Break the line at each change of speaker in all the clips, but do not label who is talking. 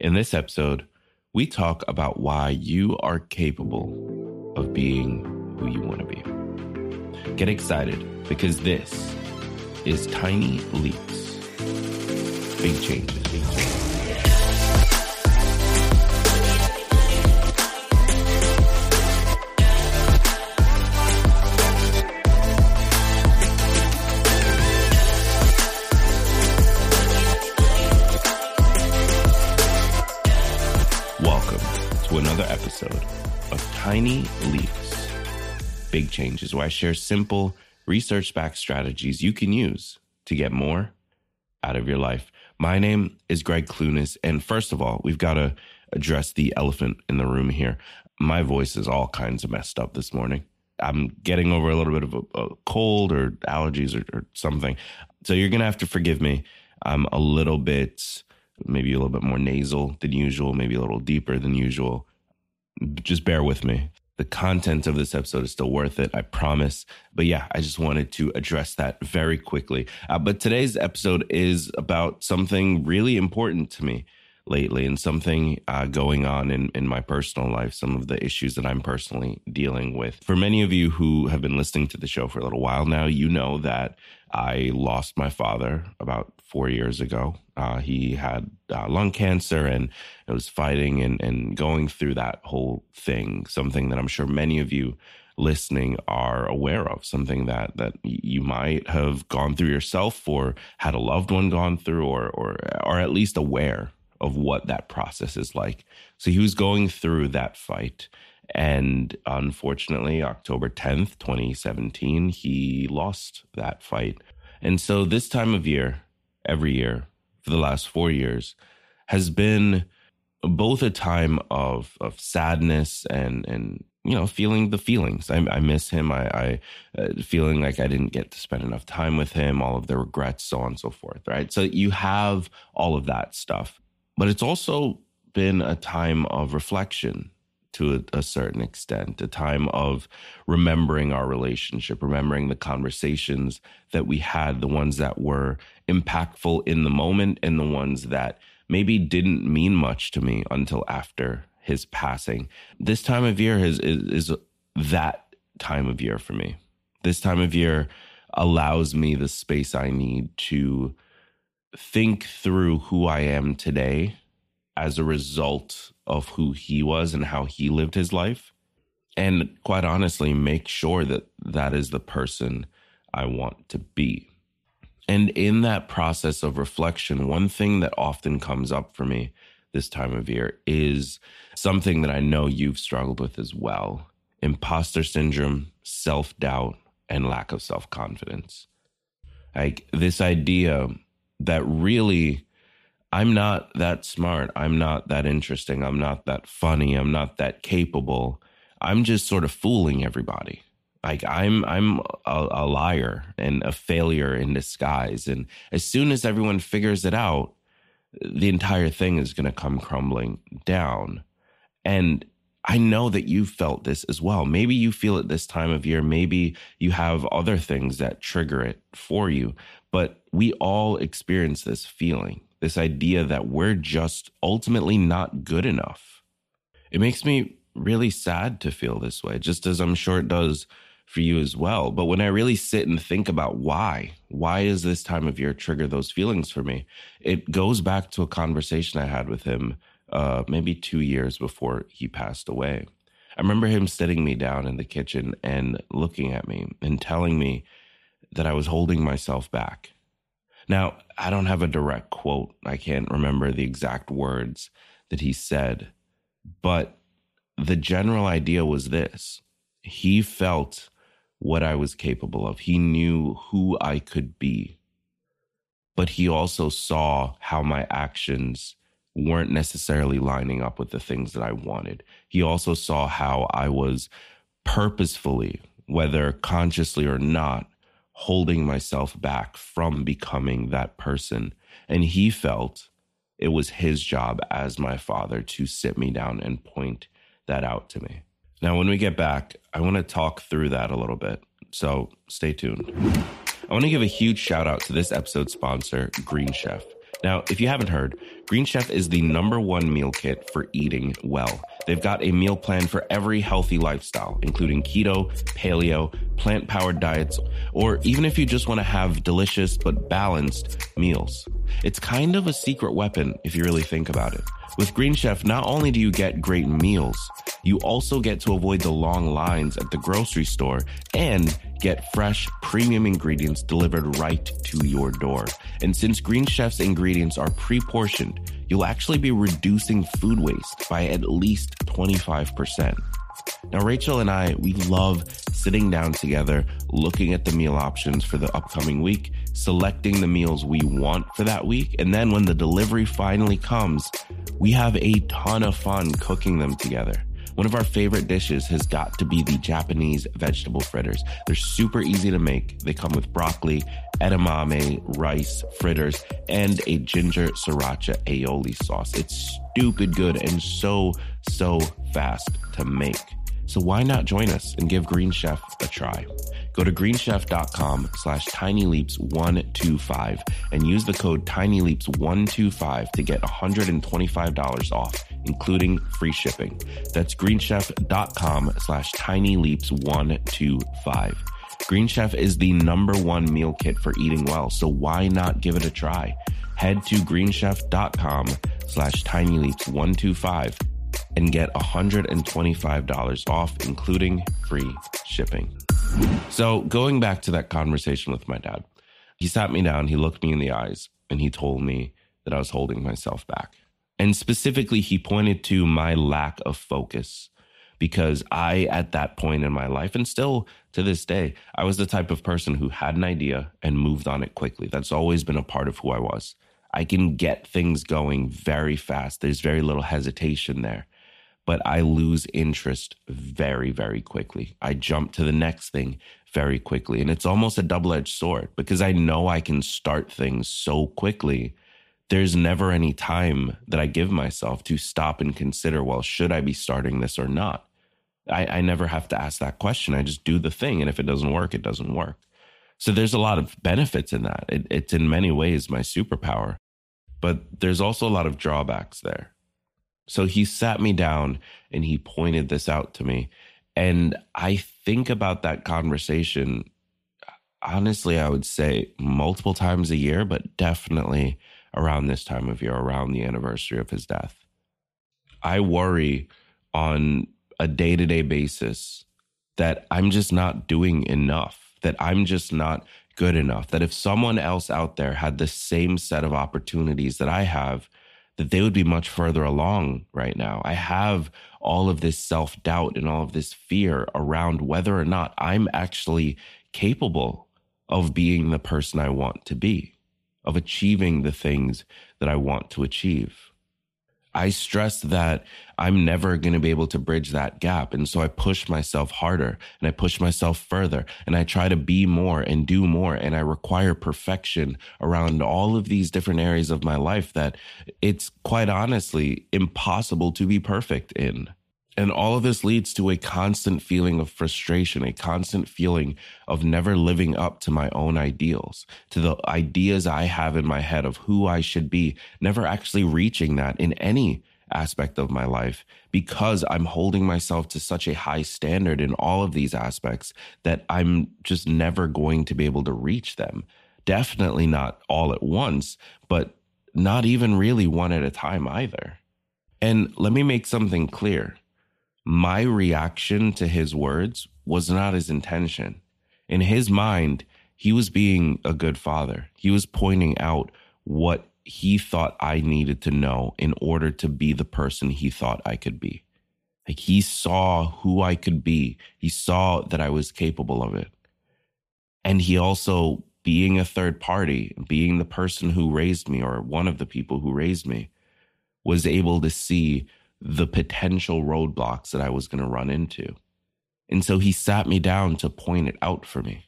In this episode, we talk about why you are capable of being who you want to be. Get excited because this is Tiny Leaps, Big Changes. Welcome to another episode of Tiny Leaps, Big Changes, where I share simple, research backed strategies you can use to get more out of your life. My name is Greg Clunis. And first of all, we've got to address the elephant in the room here. My voice is all kinds of messed up this morning. I'm getting over a little bit of a, a cold or allergies or, or something. So you're going to have to forgive me. I'm a little bit maybe a little bit more nasal than usual, maybe a little deeper than usual. Just bear with me. The content of this episode is still worth it, I promise. But yeah, I just wanted to address that very quickly. Uh, but today's episode is about something really important to me lately and something uh, going on in, in my personal life, some of the issues that I'm personally dealing with. For many of you who have been listening to the show for a little while now, you know that I lost my father about four years ago. Uh, he had uh, lung cancer and was fighting and, and going through that whole thing, something that I'm sure many of you listening are aware of, something that, that you might have gone through yourself or had a loved one gone through or, or, or at least aware of what that process is like. So he was going through that fight. And unfortunately, October 10th, 2017, he lost that fight. And so this time of year, every year for the last four years, has been both a time of of sadness and and you know feeling the feelings. I, I miss him. I, I uh, feeling like I didn't get to spend enough time with him. All of the regrets, so on and so forth. Right. So you have all of that stuff, but it's also been a time of reflection to a, a, certain extent, a time of remembering our relationship, remembering the conversations that we had, the ones that were impactful in the moment and the ones that maybe didn't mean much to me until after his passing. This time of year is, is, is that time of year for me. This time of year allows me the space I need to think through who I am today as a result of who he was and how he lived his life. And quite honestly, make sure that that is the person I want to be. And in that process of reflection, one thing that often comes up for me this time of year is something that I know you've struggled with as well imposter syndrome, self doubt, and lack of self confidence. Like this idea that really I'm not that smart. I'm not that interesting. I'm not that funny. I'm not that capable. I'm just sort of fooling everybody. Like I'm I'm a, a liar and a failure in disguise. And as soon as everyone figures it out, the entire thing is going to come crumbling down. And I know that you felt this as well. Maybe you feel it this time of year. Maybe you have other things that trigger it for you. But we all experience this feeling this idea that we're just ultimately not good enough. It makes me really sad to feel this way, just as I'm sure it does for you as well. But when I really sit and think about why, why does this time of year trigger those feelings for me? It goes back to a conversation I had with him uh, maybe two years before he passed away. I remember him sitting me down in the kitchen and looking at me and telling me that I was holding myself back now, I don't have a direct quote. I can't remember the exact words that he said, but the general idea was this he felt what I was capable of, he knew who I could be, but he also saw how my actions weren't necessarily lining up with the things that I wanted. He also saw how I was purposefully, whether consciously or not, holding myself back from becoming that person. And he felt it was his job as my father to sit me down and point that out to me. Now, when we get back, I want to talk through that a little bit. So stay tuned. I want to give a huge shout out to this episode's sponsor, Green Chef. Now, if you haven't heard, Green Chef is the number one meal kit for eating well. They've got a meal plan for every healthy lifestyle, including keto, paleo, plant powered diets, or even if you just want to have delicious but balanced meals. It's kind of a secret weapon if you really think about it. With Green Chef, not only do you get great meals, you also get to avoid the long lines at the grocery store and get fresh, premium ingredients delivered right to your door. And since Green Chef's ingredients are pre portioned, you'll actually be reducing food waste by at least 25%. Now, Rachel and I, we love sitting down together, looking at the meal options for the upcoming week, selecting the meals we want for that week. And then when the delivery finally comes, we have a ton of fun cooking them together. One of our favorite dishes has got to be the Japanese vegetable fritters. They're super easy to make. They come with broccoli, edamame, rice, fritters, and a ginger sriracha aioli sauce. It's stupid good and so, so fast to make. So why not join us and give Green Chef a try? Go to greenchef.com slash tinyleaps125 and use the code tinyleaps125 to get $125 off, including free shipping. That's greenchef.com slash tinyleaps125. Green Chef is the number one meal kit for eating well, so why not give it a try? Head to greenchef.com slash tinyleaps125 and get $125 off, including free shipping. So, going back to that conversation with my dad, he sat me down, he looked me in the eyes, and he told me that I was holding myself back. And specifically, he pointed to my lack of focus because I, at that point in my life, and still to this day, I was the type of person who had an idea and moved on it quickly. That's always been a part of who I was. I can get things going very fast. There's very little hesitation there but I lose interest very, very quickly. I jump to the next thing very quickly. And it's almost a double edged sword because I know I can start things so quickly. There's never any time that I give myself to stop and consider, well, should I be starting this or not? I, I never have to ask that question. I just do the thing. And if it doesn't work, it doesn't work. So there's a lot of benefits in that. It, it's in many ways my superpower, but there's also a lot of drawbacks there. So he sat me down and he pointed this out to me. And I think about that conversation, honestly, I would say multiple times a year, but definitely around this time of year, around the anniversary of his death. I worry on a day to day basis that I'm just not doing enough, that I'm just not good enough, that if someone else out there had the same set of opportunities that I have, that they would be much further along right now. I have all of this self doubt and all of this fear around whether or not I'm actually capable of being the person I want to be, of achieving the things that I want to achieve. I stress that I'm never going to be able to bridge that gap. And so I push myself harder and I push myself further and I try to be more and do more. And I require perfection around all of these different areas of my life that it's quite honestly impossible to be perfect in. And all of this leads to a constant feeling of frustration, a constant feeling of never living up to my own ideals, to the ideas I have in my head of who I should be, never actually reaching that in any aspect of my life because I'm holding myself to such a high standard in all of these aspects that I'm just never going to be able to reach them. Definitely not all at once, but not even really one at a time either. And let me make something clear my reaction to his words was not his intention. In his mind, he was being a good father. He was pointing out what he thought I needed to know in order to be the person he thought I could be. Like he saw who I could be, he saw that I was capable of it. And he also, being a third party, being the person who raised me or one of the people who raised me, was able to see the potential roadblocks that I was going to run into. And so he sat me down to point it out for me.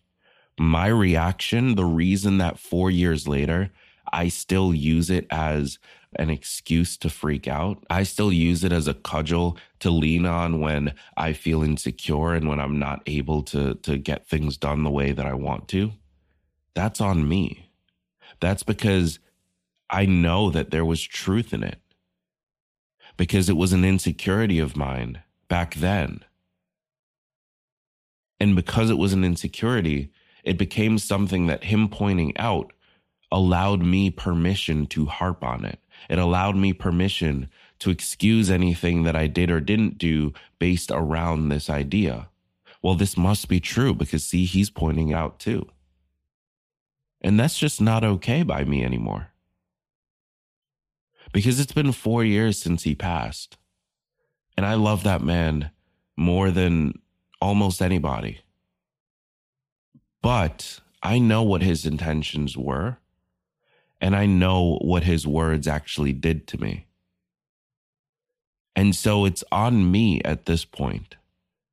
My reaction, the reason that four years later, I still use it as an excuse to freak out. I still use it as a cudgel to lean on when I feel insecure and when I'm not able to, to get things done the way that I want to. That's on me. That's because I know that there was truth in it because it was an insecurity of mine back then. And because it was an insecurity, it became something that him pointing out allowed me permission to harp on it. It allowed me permission to excuse anything that I did or didn't do based around this idea. Well, this must be true because see, he's pointing out too. And that's just not okay by me anymore. Because it's been four years since he passed. And I love that man more than almost anybody. But I know what his intentions were. And I know what his words actually did to me. And so it's on me at this point,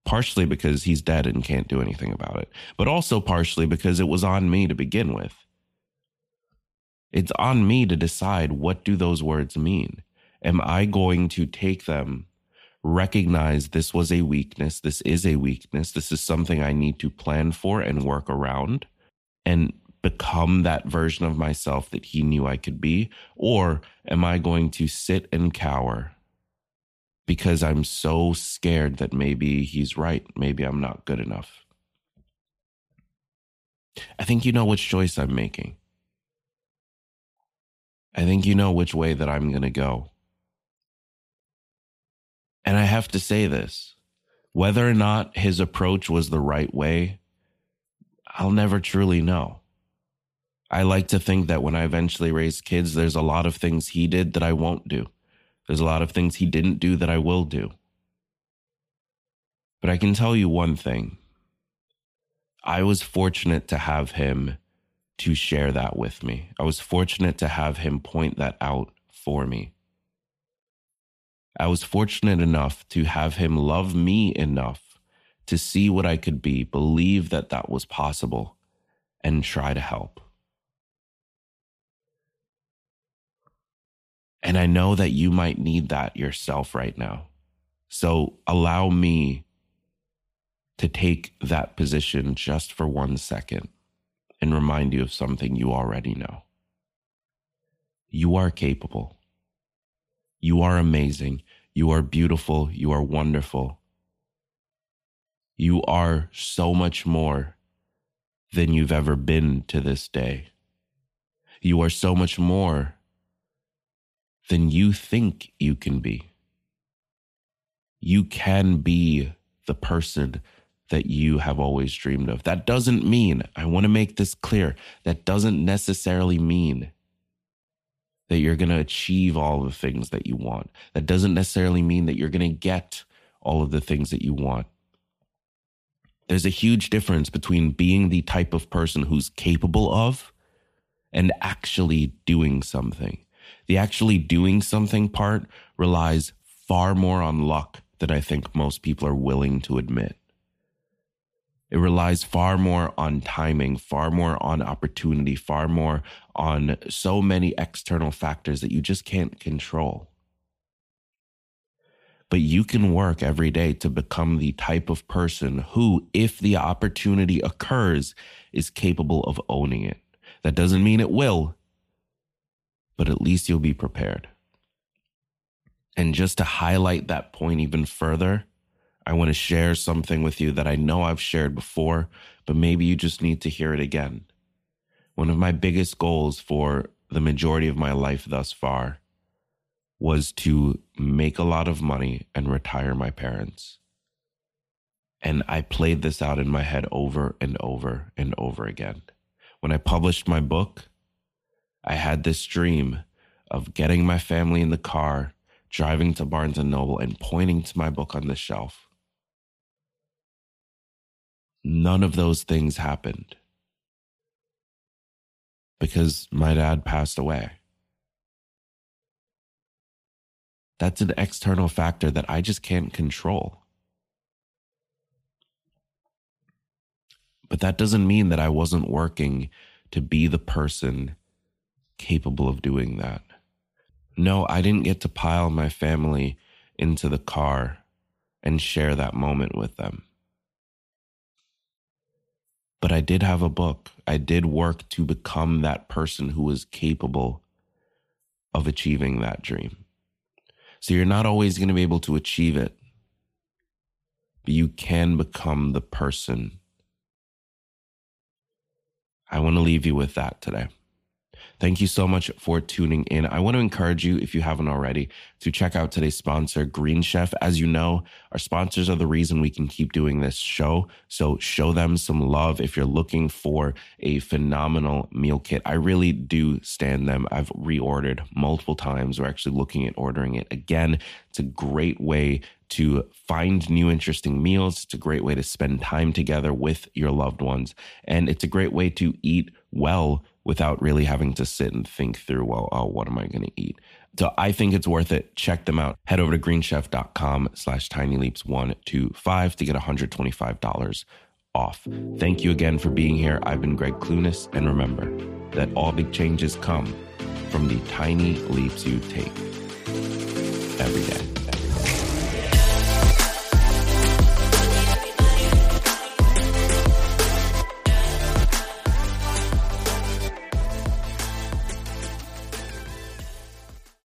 partially because he's dead and can't do anything about it, but also partially because it was on me to begin with. It's on me to decide what do those words mean? Am I going to take them, recognize this was a weakness, this is a weakness, this is something I need to plan for and work around, and become that version of myself that he knew I could be? Or am I going to sit and cower because I'm so scared that maybe he's right. Maybe I'm not good enough. I think you know which choice I'm making. I think you know which way that I'm going to go. And I have to say this whether or not his approach was the right way, I'll never truly know. I like to think that when I eventually raise kids, there's a lot of things he did that I won't do. There's a lot of things he didn't do that I will do. But I can tell you one thing. I was fortunate to have him to share that with me. I was fortunate to have him point that out for me. I was fortunate enough to have him love me enough to see what I could be, believe that that was possible, and try to help. And I know that you might need that yourself right now. So allow me to take that position just for one second and remind you of something you already know. You are capable. You are amazing. You are beautiful. You are wonderful. You are so much more than you've ever been to this day. You are so much more than you think you can be. You can be the person that you have always dreamed of. That doesn't mean, I want to make this clear, that doesn't necessarily mean that you're going to achieve all the things that you want. That doesn't necessarily mean that you're going to get all of the things that you want. There's a huge difference between being the type of person who's capable of and actually doing something. The actually doing something part relies far more on luck than I think most people are willing to admit. It relies far more on timing, far more on opportunity, far more on so many external factors that you just can't control. But you can work every day to become the type of person who, if the opportunity occurs, is capable of owning it. That doesn't mean it will, but at least you'll be prepared. And just to highlight that point even further, I want to share something with you that I know I've shared before, but maybe you just need to hear it again. One of my biggest goals for the majority of my life thus far was to make a lot of money and retire my parents. And I played this out in my head over and over and over again. When I published my book, I had this dream of getting my family in the car, driving to Barnes and Noble, and pointing to my book on the shelf. None of those things happened because my dad passed away. That's an external factor that I just can't control. But that doesn't mean that I wasn't working to be the person capable of doing that. No, I didn't get to pile my family into the car and share that moment with them. But I did have a book. I did work to become that person who was capable of achieving that dream. So you're not always going to be able to achieve it, but you can become the person. I want to leave you with that today. Thank you so much for tuning in. I want to encourage you, if you haven't already, to check out today's sponsor, Green Chef. As you know, our sponsors are the reason we can keep doing this show. So show them some love if you're looking for a phenomenal meal kit. I really do stand them. I've reordered multiple times. We're actually looking at ordering it again. It's a great way to find new interesting meals. It's a great way to spend time together with your loved ones. And it's a great way to eat well without really having to sit and think through, well, oh, what am I going to eat? So I think it's worth it. Check them out. Head over to greenchef.com slash tinyleaps125 to get $125 off. Thank you again for being here. I've been Greg Clunis. And remember that all big changes come from the tiny leaps you take.